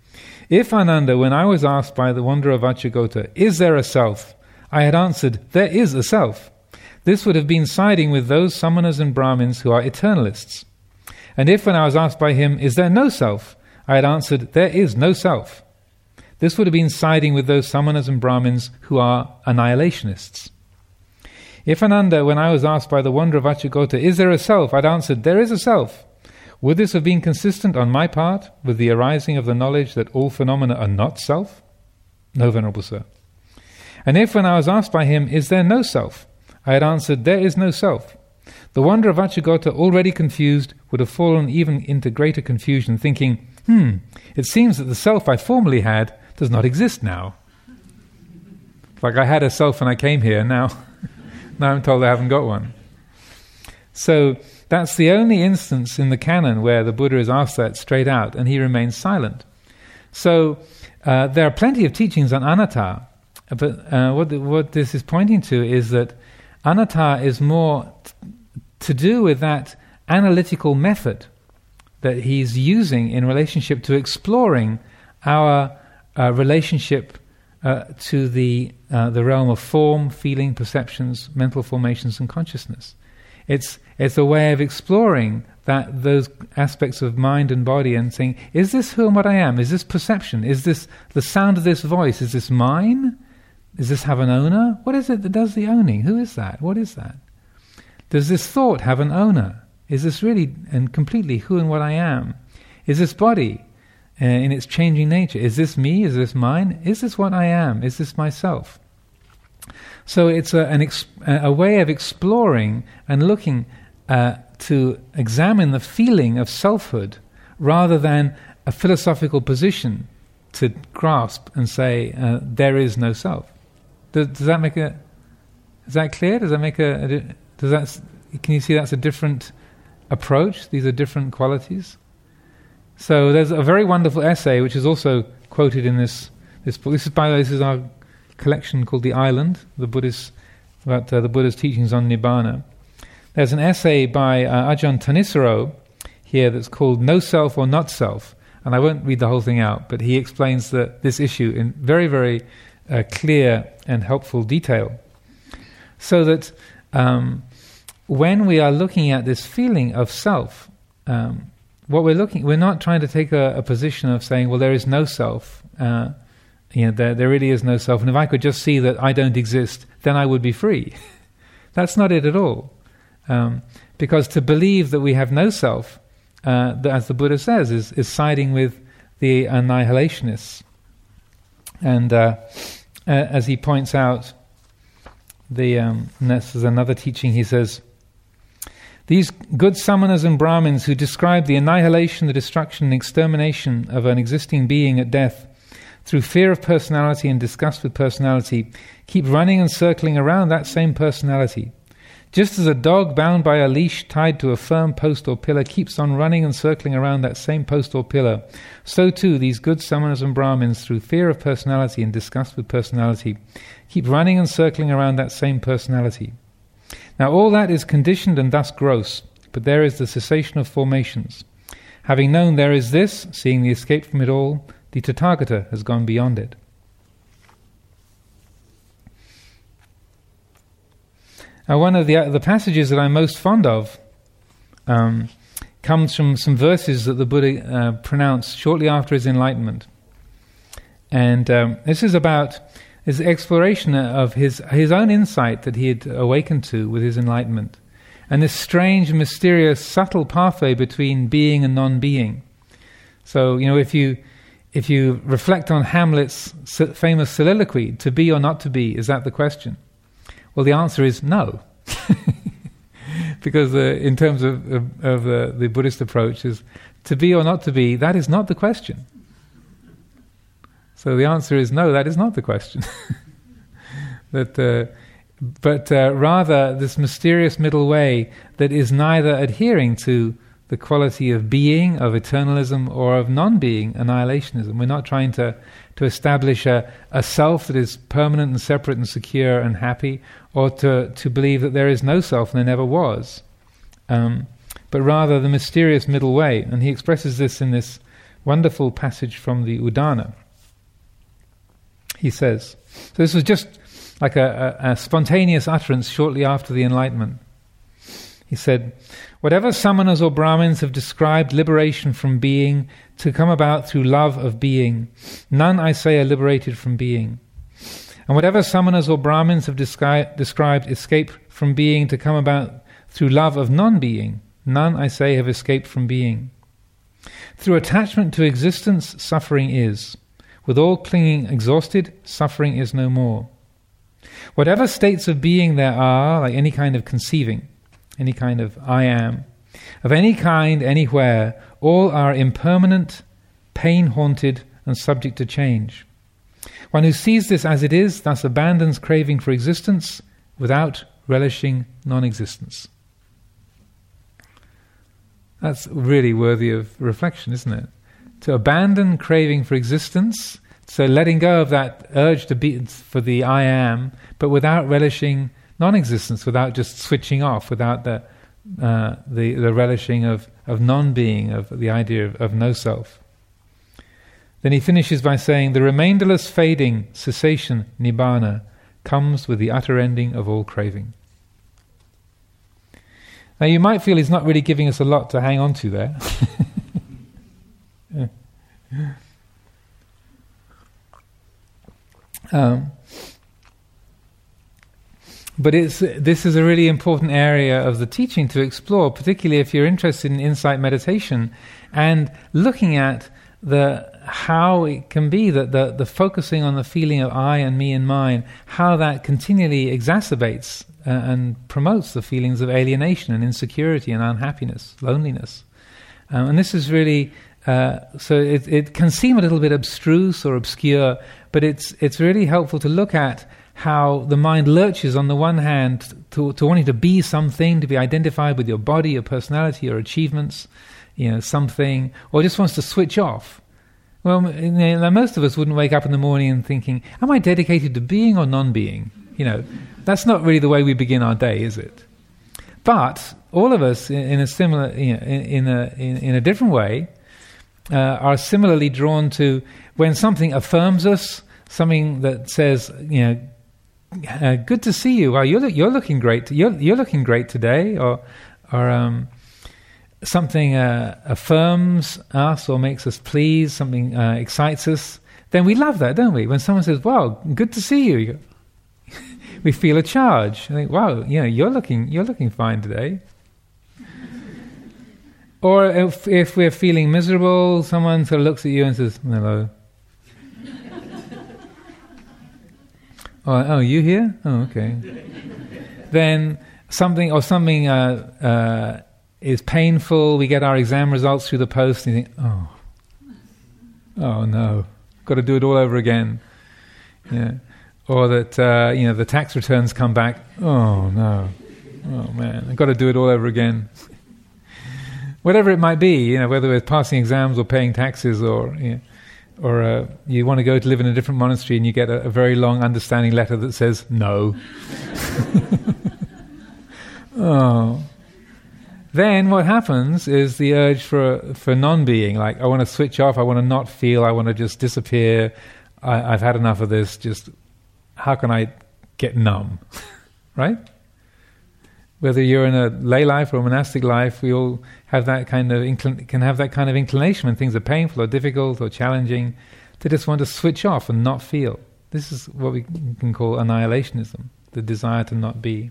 If Ananda, when I was asked by the wanderer Vacchagotta, Is there a self? I had answered, There is a self. This would have been siding with those samanas and Brahmins who are eternalists. And if, when I was asked by him, Is there no self? I had answered, There is no self. This would have been siding with those samanas and Brahmins who are annihilationists. If Ananda, when I was asked by the wanderer Vacchagotta, Is there a self? I'd answered, There is a self. Would this have been consistent on my part with the arising of the knowledge that all phenomena are not self? No, Venerable Sir. And if, when I was asked by him, Is there no self? I had answered, There is no self. The wanderer Vacchagotta, already confused, would have fallen even into greater confusion, thinking, Hmm, it seems that the self I formerly had does not exist now. Like I had a self when I came here, now, <laughs> now I'm told I haven't got one. So that's the only instance in the canon where the Buddha is asked that straight out, and he remains silent. So uh, there are plenty of teachings on anatta, but uh, what, the, what this is pointing to is that Anatta is more t- to do with that analytical method that he's using in relationship to exploring our uh, relationship uh, to the uh, the realm of form, feeling, perceptions, mental formations, and consciousness. It's it's a way of exploring that those aspects of mind and body and saying, is this who and what I am? Is this perception? Is this the sound of this voice? Is this mine? Does this have an owner? What is it that does the owning? Who is that? What is that? Does this thought have an owner? Is this really and completely who and what I am? Is this body uh, in its changing nature. Is this me? Is this mine? Is this what I am? Is this myself? So it's a, an ex- a way of exploring and looking uh, to examine the feeling of selfhood rather than a philosophical position to grasp and say uh, there is no self. Does, does, that make a? Is that clear? Does that make a? a does that? Can you see that's a different approach? These are different qualities. So there's a very wonderful essay which is also quoted in this this book. This is by the this is our collection called The Island, the Buddhist about uh, the Buddha's teachings on Nibbana. There's an essay by uh, Ajahn Thanissaro here that's called No Self or Not Self, and I won't read the whole thing out, but he explains the, this issue in very, very uh, clear and helpful detail. So that um, when we are looking at this feeling of self, um, what we're looking, we're not trying to take a, a, position of saying, well, there is no self. Uh, you know, there, there really is no self. And if I could just see that I don't exist, then I would be free. <laughs> That's not it at all. Um, because to believe that we have no self, uh, as the Buddha says, is, is siding with the annihilationists. And uh, as he points out, the um, this is another teaching. He says, "These good samanas and Brahmins who describe the annihilation, the destruction, and extermination of an existing being at death." through fear of personality and disgust with personality, keep running and circling around that same personality. Just as a dog bound by a leash tied to a firm post or pillar keeps on running and circling around that same post or pillar, so too these good samanas and Brahmins, through fear of personality and disgust with personality, keep running and circling around that same personality. Now, all that is conditioned and thus gross, but there is the cessation of formations. Having known there is this, seeing the escape from it all, the Tathagata has gone beyond it. Now, one of the, uh, the passages that I'm most fond of um, comes from some verses that the Buddha uh, pronounced shortly after his enlightenment. And um, this is about his exploration of his, his own insight that he had awakened to with his enlightenment. And this strange, mysterious, subtle pathway between being and non being. So, you know, if you, if you reflect on Hamlet's famous soliloquy, to be or not to be, is that the question? Well, the answer is no. <laughs> because uh, in terms of, of, of uh, the Buddhist approach is to be or not to be, that is not the question. So the answer is no, that is not the question. <laughs> that, uh, but uh, rather this mysterious middle way that is neither adhering to the quality of being, of eternalism, or of non being, annihilationism. We're not trying to, to establish a, a self that is permanent and separate and secure and happy, or to, to believe that there is no self and there never was, um, but rather the mysterious middle way. And he expresses this in this wonderful passage from the Udana. He says, so this was just like a, a, a spontaneous utterance shortly after the Enlightenment. He said, Whatever samanas or Brahmins have described liberation from being to come about through love of being, none, I say, are liberated from being. And whatever samanas or Brahmins have descri- described escape from being to come about through love of non being, none, I say, have escaped from being. Through attachment to existence, suffering is. With all clinging exhausted, suffering is no more. Whatever states of being there are, like any kind of conceiving, any kind of I am, of any kind, anywhere, all are impermanent, pain haunted, and subject to change. One who sees this as it is thus abandons craving for existence without relishing non existence. That's really worthy of reflection, isn't it? To abandon craving for existence, so letting go of that urge to be for the I am, but without relishing non existence, without just switching off, without the, uh, the, the relishing of, of non being, of the idea of, of no self. Then he finishes by saying, The remainderless fading, cessation, nibbana, comes with the utter ending of all craving. Now you might feel he's not really giving us a lot to hang on to there. <laughs> um, but it's, this is a really important area of the teaching to explore, particularly if you're interested in insight meditation and looking at the how it can be that the, the focusing on the feeling of I and me and mine, how that continually exacerbates uh, and promotes the feelings of alienation and insecurity and unhappiness, loneliness. Um, and this is really uh, so it, it can seem a little bit abstruse or obscure, but it's it's really helpful to look at how the mind lurches on the one hand to, to wanting to be something, to be identified with your body, your personality, your achievements, you know, something, or just wants to switch off. Well, you know, most of us wouldn't wake up in the morning and thinking, "Am I dedicated to being or non-being?" You know, that's not really the way we begin our day, is it? But all of us, in, a similar, you know, in, in, a in, in, a different way, uh, are similarly drawn to when something affirms us, something that says, you know, uh, "Good to see you. Well, you're you're looking great. You're you're looking great today," or or um, something uh, affirms us or makes us pleased, something uh, excites us, then we love that, don't we? When someone says, "Wow, good to see you," <laughs> we feel a charge. I think, "Wow, you know, you're looking, you're looking fine today." <laughs> or if, if we're feeling miserable, someone sort of looks at you and says, "Hello." Oh, oh, you here? Oh, okay. then something or something. Uh, uh, is painful. We get our exam results through the post, and you think, oh, oh no, got to do it all over again. Yeah. Or that uh, you know the tax returns come back. Oh no, oh man, I've got to do it all over again. Whatever it might be, you know, whether it's passing exams or paying taxes, or you know, or uh, you want to go to live in a different monastery and you get a, a very long understanding letter that says no. <laughs> oh, then what happens is the urge for for non-being, like I want to switch off, I want to not feel, I want to just disappear. I, have had enough of this. Just how can I get numb, <laughs> right? Whether you're in a lay life or a monastic life, we all have that kind of can have that kind of inclination when things are painful or difficult or challenging, to just want to switch off and not feel. This is what we can call annihilationism, the desire to not be.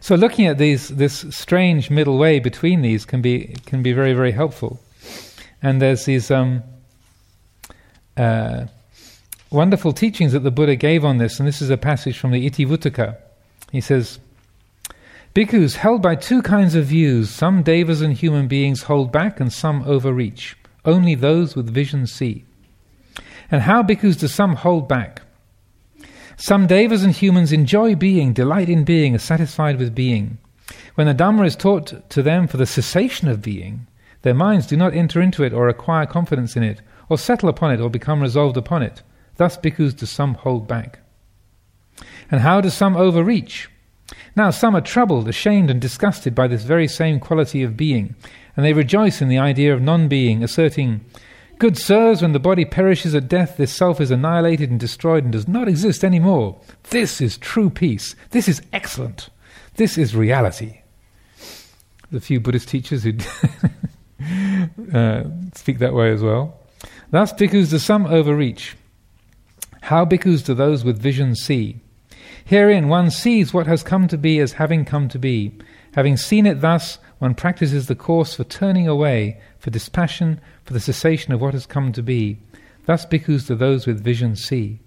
So looking at these, this strange middle way between these can be can be very very helpful. And there's these um, uh, wonderful teachings that the Buddha gave on this, and this is a passage from the Itivuttaka. He says, "Bhikkhus held by two kinds of views, some devas and human beings hold back, and some overreach. Only those with vision see. And how bhikkhus do some hold back?" Some devas and humans enjoy being, delight in being, are satisfied with being. When the Dhamma is taught to them for the cessation of being, their minds do not enter into it or acquire confidence in it, or settle upon it or become resolved upon it. Thus bhikkhus do some hold back. And how do some overreach? Now some are troubled, ashamed, and disgusted by this very same quality of being, and they rejoice in the idea of non being, asserting, Good sirs, when the body perishes at death, this self is annihilated and destroyed and does not exist any more. This is true peace. This is excellent. This is reality. The few Buddhist teachers who <laughs> uh, speak that way as well. Thus, bhikkhus do some overreach. How bhikkhus do those with vision see? Herein one sees what has come to be as having come to be. Having seen it thus, one practices the course for turning away, for dispassion, for the cessation of what has come to be. Thus bhikkhus do those with vision see.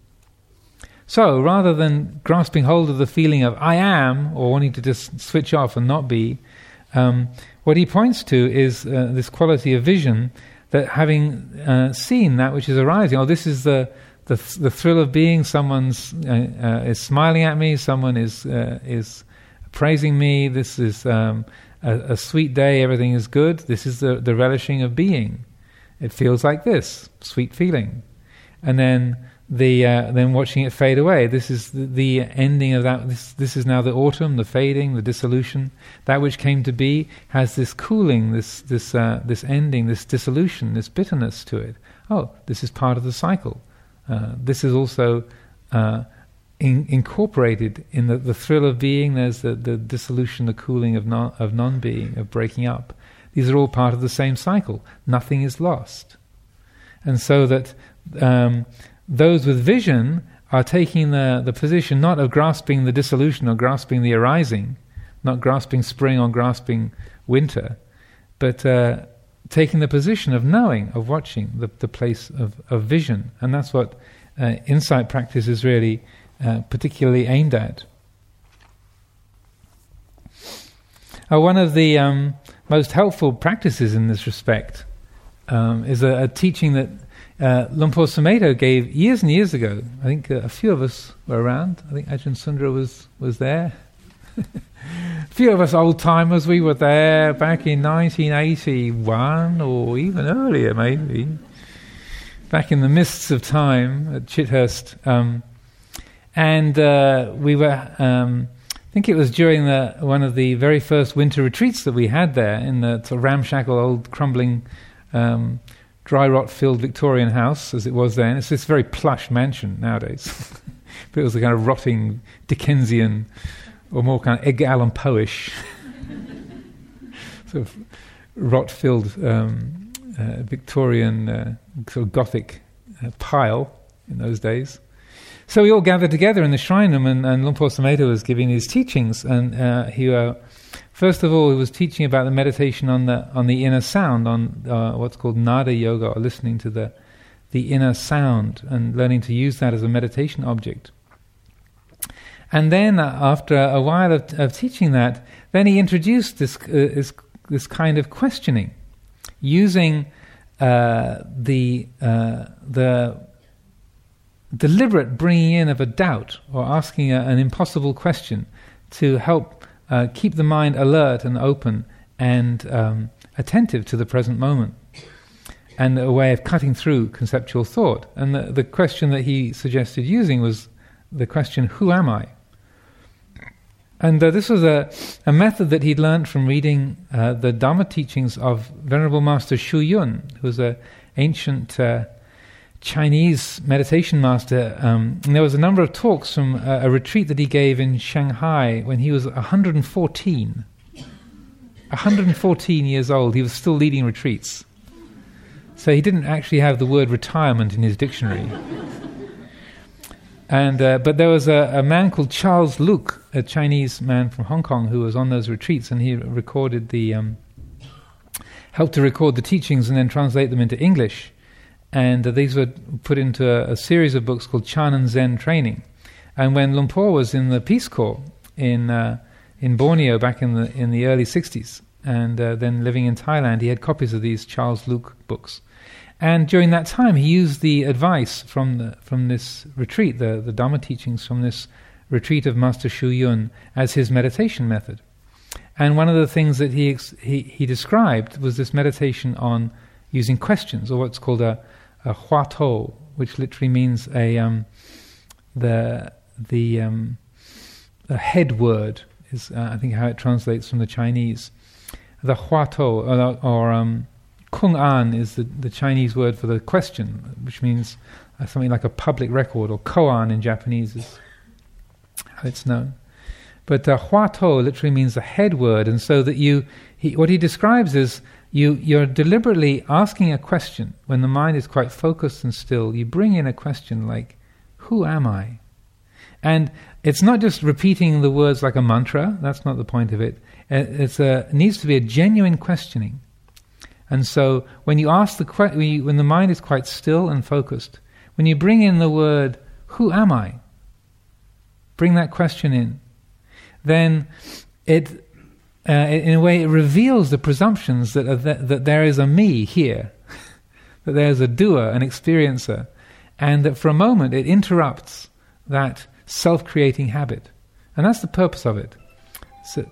So, rather than grasping hold of the feeling of I am, or wanting to just switch off and not be, um, what he points to is uh, this quality of vision that having uh, seen that which is arising, oh, this is the the, the thrill of being. Someone's uh, uh is smiling at me. Someone is uh, is praising me. This is um, a, a, sweet day, everything is good. This is the, the relishing of being. It feels like this, sweet feeling. And then the uh, then watching it fade away. This is the, the, ending of that. This this is now the autumn, the fading, the dissolution. That which came to be has this cooling, this this uh, this ending, this dissolution, this bitterness to it. Oh, this is part of the cycle. Uh, this is also uh, in, incorporated in the, the thrill of being. There's the, the dissolution, the cooling of non, of non-being, of breaking up. These are all part of the same cycle. Nothing is lost, and so that um, those with vision are taking the, the position not of grasping the dissolution or grasping the arising, not grasping spring or grasping winter, but uh, taking the position of knowing, of watching, the, the place of, of vision. And that's what uh, insight practice is really uh, particularly aimed at. Uh, one of the um, most helpful practices in this respect um, is a, a, teaching that uh, Luang Por Sumedho gave years and years ago. I think uh, a few of us were around. I think Ajahn Sundara was, was there. <laughs> a few of us old timers, we were there back in 1981 or even earlier, maybe. Back in the mists of time at Chithurst. Um, and uh, we were. Um, I think it was during the, one of the very first winter retreats that we had there in the sort of ramshackle, old, crumbling, um, dry rot filled Victorian house as it was then. It's this very plush mansion nowadays. <laughs> but it was a kind of rotting Dickensian or more kind of Edgar Allan Poe-ish <laughs> sort of rot filled um, uh, Victorian uh, sort of Gothic uh, pile in those days. So we all gathered together in the shrine room, and, and Luang Por Sumedho was giving his teachings. And uh, he, first of all, he was teaching about the meditation on the on the inner sound, on what's called nada yoga, or listening to the the inner sound, and learning to use that as a meditation object. And then, uh, after a while of, of, teaching that, then he introduced this uh, this, this kind of questioning, using uh, the the deliberate bringing in of a doubt or asking a, an impossible question to help uh, keep the mind alert and open and um, attentive to the present moment and a way of cutting through conceptual thought. And the, the question that he suggested using was the question, Who am I? And uh, this was a, a method that he'd learned from reading uh, the Dharma teachings of Venerable Master Hsu Yun, who was an ancient uh, Chinese meditation master. Um, and there was a number of talks from a, a, retreat that he gave in Shanghai when he was 114. 114 years old, he was still leading retreats. So he didn't actually have the word retirement in his dictionary. and uh, but there was a, a, man called Charles Luk, a Chinese man from Hong Kong, who was on those retreats, and he recorded the um, helped to record the teachings and then translate them into English and uh, these were put into a, a, series of books called Chan and Zen Training. And when Luang Por was in the Peace Corps in uh, in Borneo back in the in the early '60s, and uh, then living in Thailand, he had copies of these Charles Luk books. And during that time, he used the advice from the, from this retreat, the the Dharma teachings from this retreat of Master Hsu Yun, as his meditation method. And one of the things that he he, he described was this meditation on using questions, or what's called a a which literally means a um, the the um, the head word is uh, I think how it translates from the Chinese. The huatou or, or um, kung an is the, the Chinese word for the question, which means uh, something like a public record, or koan in Japanese is how it's known. But uh, huatou literally means the head word, and so that you, he, what he describes is you, you're deliberately asking a question when the mind is quite focused and still. You bring in a question like, Who am I? And it's not just repeating the words like a mantra, that's not the point of it. A, it needs to be a genuine questioning. And so when you ask the que- when, you, when the mind is quite still and focused, when you bring in the word, Who am I? Bring that question in. Then it uh, in a way, it reveals the presumptions that, th- that there is a me here, <laughs> that there's a doer, an experiencer, and that for a moment it interrupts that self creating habit. And that's the purpose of it. So,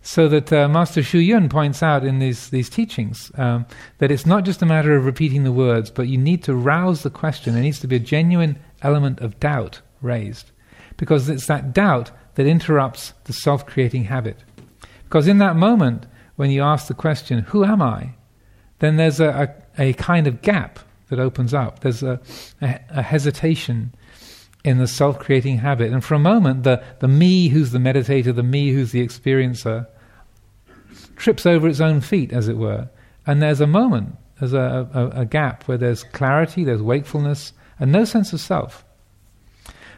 so that uh, Master Hsu Yun points out in these, these teachings um, that it's not just a matter of repeating the words, but you need to rouse the question. There needs to be a genuine element of doubt raised. Because it's that doubt that interrupts the self creating habit. Because in that moment, when you ask the question, Who am I? then there's a, a, a kind of gap that opens up. There's a, a, a hesitation in the self creating habit. And for a moment, the, the me who's the meditator, the me who's the experiencer, trips over its own feet, as it were. And there's a moment, there's a, a, a, gap where there's clarity, there's wakefulness, and no sense of self.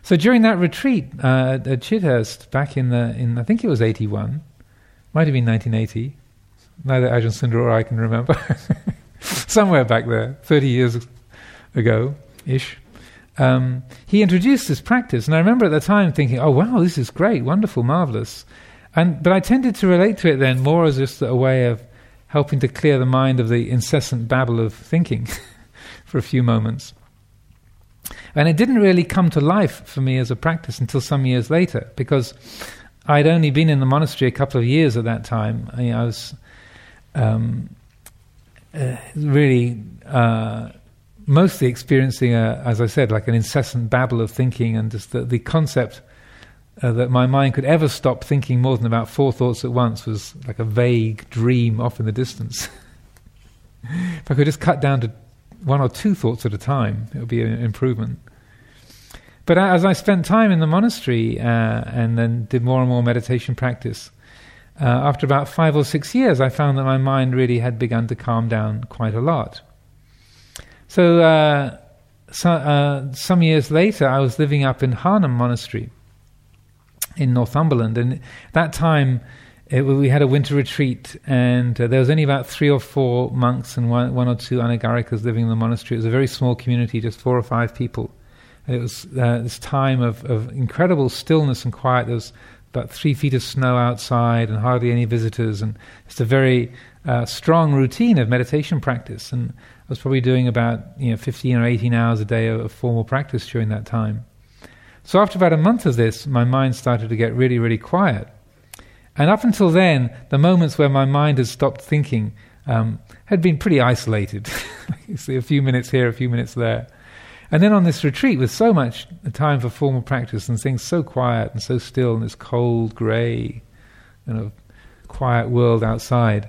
So during that retreat uh, at Chithurst back in the in I think it was eighty one, might have been 1980. Neither Ajahn Sundara or I can remember. <laughs> somewhere back there, 30 years ago ish. Um, he introduced this practice, and I remember at the time thinking, "Oh wow, this is great, wonderful, marvelous," and but I tended to relate to it then more as just a way of helping to clear the mind of the incessant babble of thinking <laughs> for a few moments. And it didn't really come to life for me as a practice until some years later, because I'd only been in the monastery a couple of years at that time. I, I was um, uh, really uh, mostly experiencing, a, as I said, like an incessant babble of thinking, and just the, the concept uh, that my mind could ever stop thinking more than about four thoughts at once was like a vague dream off in the distance. <laughs> if I could just cut down to one or two thoughts at a time, it would be an improvement. But as I spent time in the monastery uh, and then did more and more meditation practice, uh, after about five or six years, I found that my mind really had begun to calm down quite a lot. So, uh, so uh, some years later, I was living up in Harnham Monastery in Northumberland, and at that time it, we had a winter retreat, and uh, there was only about three or four monks and one, one or two anagarikas living in the monastery. It was a very small community, just four or five people. And it was uh, this time of, of incredible stillness and quiet. There was about three feet of snow outside and hardly any visitors, and just a very uh, strong routine of meditation practice. And I was probably doing about you know 15 or 18 hours a day of formal practice during that time. So after about a month of this, my mind started to get really, really quiet. And up until then, the moments where my mind had stopped thinking um, had been pretty isolated. <laughs> you see, a few minutes here, a few minutes there. And then on this retreat, with so much time for formal practice and things so quiet and so still in this cold, grey, you know, quiet world outside,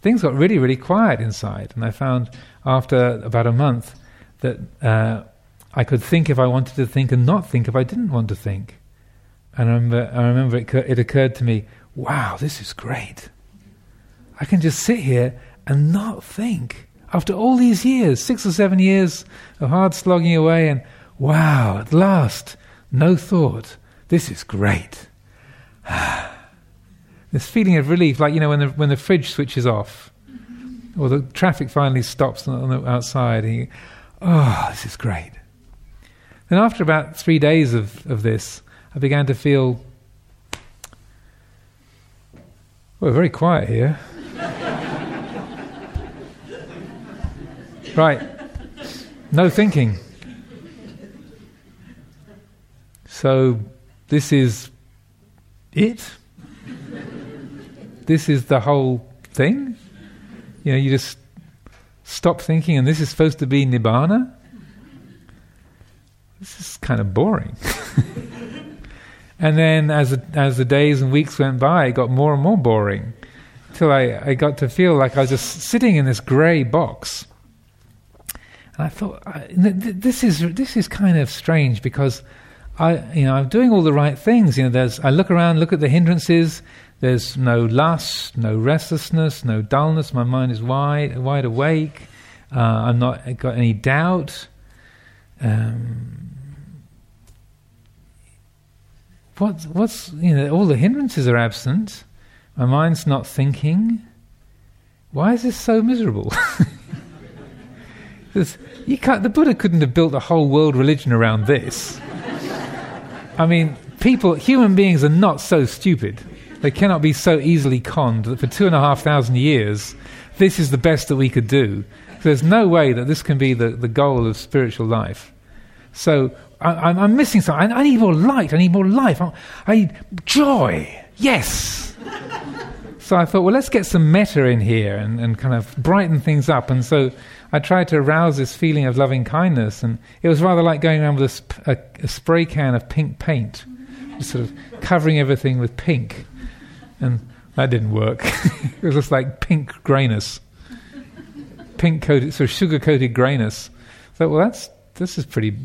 things got really, really quiet inside. And I found after about a month that uh, I could think if I wanted to think and not think if I didn't want to think. And I remember, I remember it, it occurred to me, wow, this is great. I can just sit here and not think. After all these years, six or seven years of hard slogging away, and wow, at last, no thought. This is great. <sighs> this feeling of relief, like you know when the when the fridge switches off, or the traffic finally stops on the outside, and you, oh, this is great. And after about three days of, of this, I began to feel, well, very quiet here. right. No thinking. So, this is it? this is the whole thing? You know, you just stop thinking, and this is supposed to be Nibbana? this is kind of boring. <laughs> and then as the, as the days and weeks went by, it got more and more boring until I, I got to feel like I was just sitting in this grey box. And I thought, this is this is kind of strange because I, you know, I'm doing all the right things. You know, there's I look around, look at the hindrances. There's no lust, no restlessness, no dullness. My mind is wide, wide awake. Uh, I'm not got any doubt. Um, what, what's, you know, all the hindrances are absent. My mind's not thinking. Why is this so miserable? <laughs> you can't, the Buddha couldn't have built a whole world religion around this. I mean, people, human beings are not so stupid. They cannot be so easily conned that for two and a half thousand years, this is the best that we could do. There's no way that this can be the, the goal of spiritual life. So I, am missing something. I, I, need more light. I need more life. I, I need joy. Yes. so I thought, well, let's get some metta in here and, and kind of brighten things up. And so I tried to arouse this feeling of loving kindness. And it was rather like going around with a, a, a spray can of pink paint, just sort of covering everything with pink. And that didn't work. <laughs> it was just like pink grayness, pink coated, of sugar coated grayness. So, well, that's this is pretty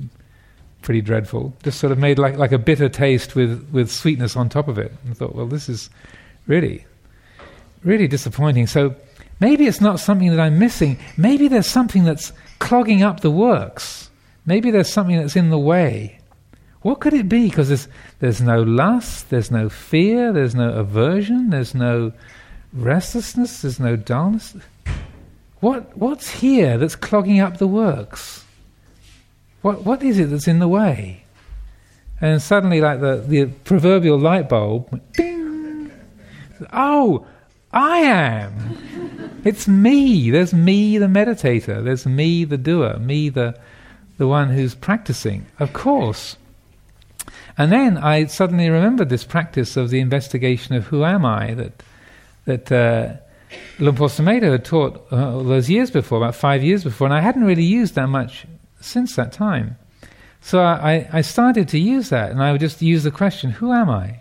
pretty dreadful. Just sort of made like, like a bitter taste with, with sweetness on top of it. And thought, well, this is really, really disappointing. So maybe it's not something that I'm missing. Maybe there's something that's clogging up the works. Maybe there's something that's in the way. What could it be? Because there's, there's no lust, there's no fear, there's no aversion, there's no restlessness, there's no dullness. what, what's here that's clogging up the works? What, what is it that's in the way? And suddenly, like the, the proverbial light bulb, ding! Oh, I am. It's me. There's me, the meditator. There's me, the doer. Me, the, the one who's practicing. Of course. And then I suddenly remembered this practice of the investigation of who am I that that uh, Luang Por Sumedho had taught uh, those years before, about five years before, and I hadn't really used that much since that time. So I, I started to use that, and I would just use the question, "Who am I?"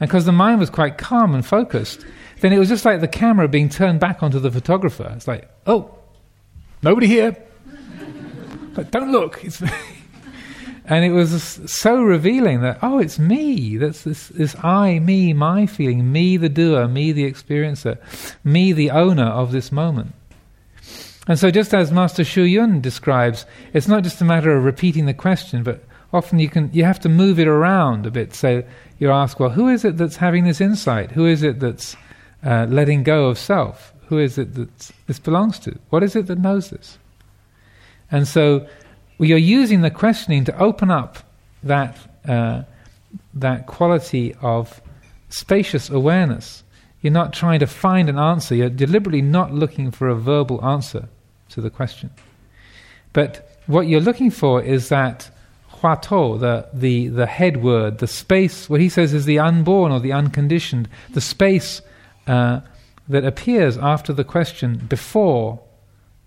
And because the mind was quite calm and focused, then it was just like the camera being turned back onto the photographer. It's like, "Oh, nobody here. <laughs> but don't look." It's <laughs> and it was so revealing that oh it's me that's this, this i me my feeling me the doer me the experiencer me the owner of this moment and so just as master Hsu Yun describes it's not just a matter of repeating the question but often you can you have to move it around a bit. So you ask well who is it that's having this insight? Who is it that's uh, letting go of self? Who is it that this belongs to? What is it that knows this? And so well, you're using the questioning to open up that uh, that quality of spacious awareness. You're not trying to find an answer. You're deliberately not looking for a verbal answer to the question. But what you're looking for is that huatou, the, the, the head word, the space, what he says is the unborn or the unconditioned, the space uh, that appears after the question before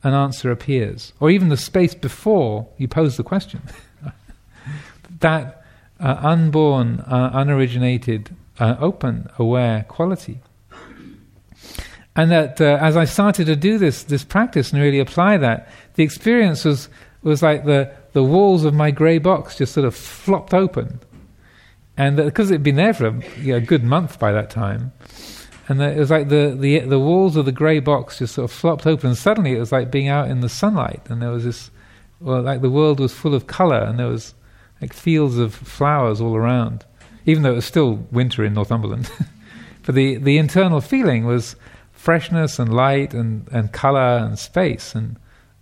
an answer appears, or even the space before you pose the question. <laughs> that uh, unborn, uh, unoriginated, uh, open, aware quality. And that uh, as I started to do this, this practice and really apply that, the experience was, was like the, the walls of my grey box just sort of flopped open. And because it had been there for a, you know, good month by that time, and it was like the, the the walls of the grey box just sort of flopped open. And suddenly, it was like being out in the sunlight, and there was this, well, like the world was full of color, and there was like fields of flowers all around, even though it was still winter in Northumberland. <laughs> but the the internal feeling was freshness and light and and color and space and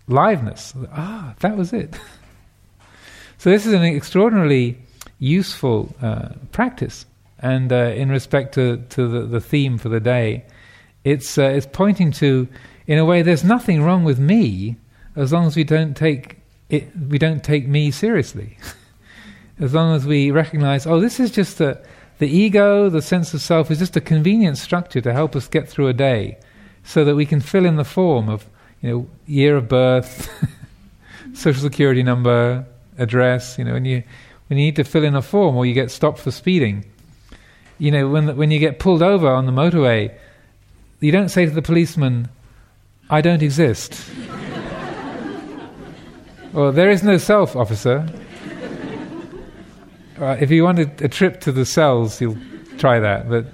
liveness. Ah, that was it. <laughs> so this is an extraordinarily useful uh, practice and uh, in respect to, to the, the, theme for the day, it's, uh, it's pointing to, in a way, there's nothing wrong with me as long as we don't take, it, we don't take me seriously. <laughs> as long as we recognize, oh, this is just a, the ego, the sense of self, is just a convenient structure to help us get through a day so that we can fill in the form of, you know, year of birth, <laughs> social security number, address, you know, when you, when you need to fill in a form or you get stopped for speeding you know, when when you get pulled over on the motorway, you don't say to the policeman, "I don't exist," <laughs> or "There is no self, officer." Uh, if you want a, a, trip to the cells, you'll try that, but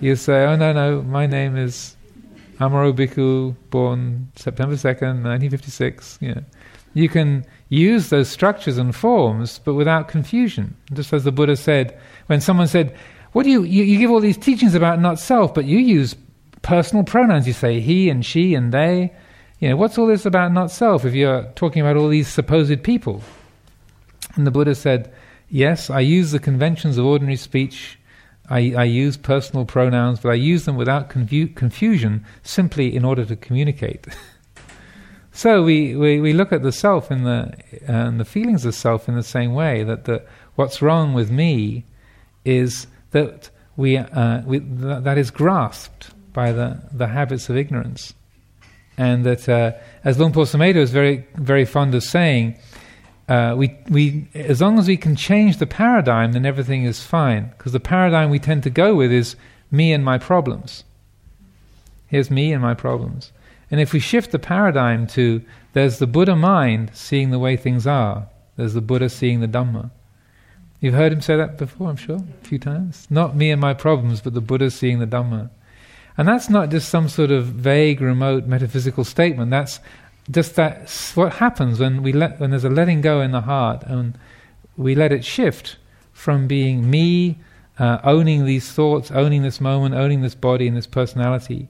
you say, "Oh no, no, my name is Amaro Bhikkhu, born September second, nineteen fifty-six." You know, you can use those structures and forms, but without confusion. Just as the Buddha said, when someone said, what do you, you, you give all these teachings about not self, but you use personal pronouns. You say he and she and they. You know, what's all this about not self if you're talking about all these supposed people? And the Buddha said, Yes, I use the conventions of ordinary speech. I, I use personal pronouns, but I use them without confu- confusion, simply in order to communicate. <laughs> so we, we, we look at the self in the uh, and the feelings of self in the same way that the, what's wrong with me is that we, uh, we th- that is grasped by the, the habits of ignorance. And that, uh, as Luang Por Sumedho is very, very fond of saying, uh, we, we, as long as we can change the paradigm, then everything is fine. Because the paradigm we tend to go with is me and my problems. Here's me and my problems. And if we shift the paradigm to there's the Buddha mind seeing the way things are, there's the Buddha seeing the Dhamma, You've heard him say that before, I'm sure, a few times. Not me and my problems, but the Buddha seeing the Dhamma. And that's not just some sort of vague, remote metaphysical statement. That's just that what happens when we let when there's a letting go in the heart and we let it shift from being me, uh, owning these thoughts, owning this moment, owning this body and this personality,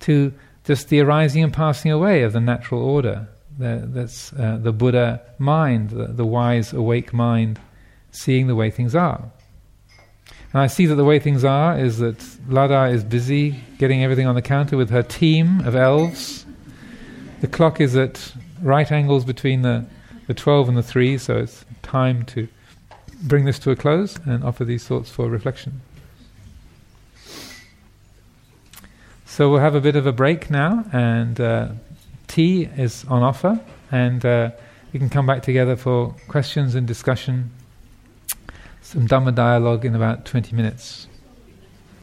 to just the arising and passing away of the natural order. The, that's uh, the Buddha mind, the, the wise, awake mind, seeing the way things are. And I see that the way things are is that Lada is busy getting everything on the counter with her team of elves. The clock is at right angles between the, the 12 and the 3, so it's time to bring this to a close and offer these thoughts for reflection. So we'll have a bit of a break now, and uh, tea is on offer, and uh, we can come back together for questions and discussion, some Dhamma dialogue in about 20 minutes.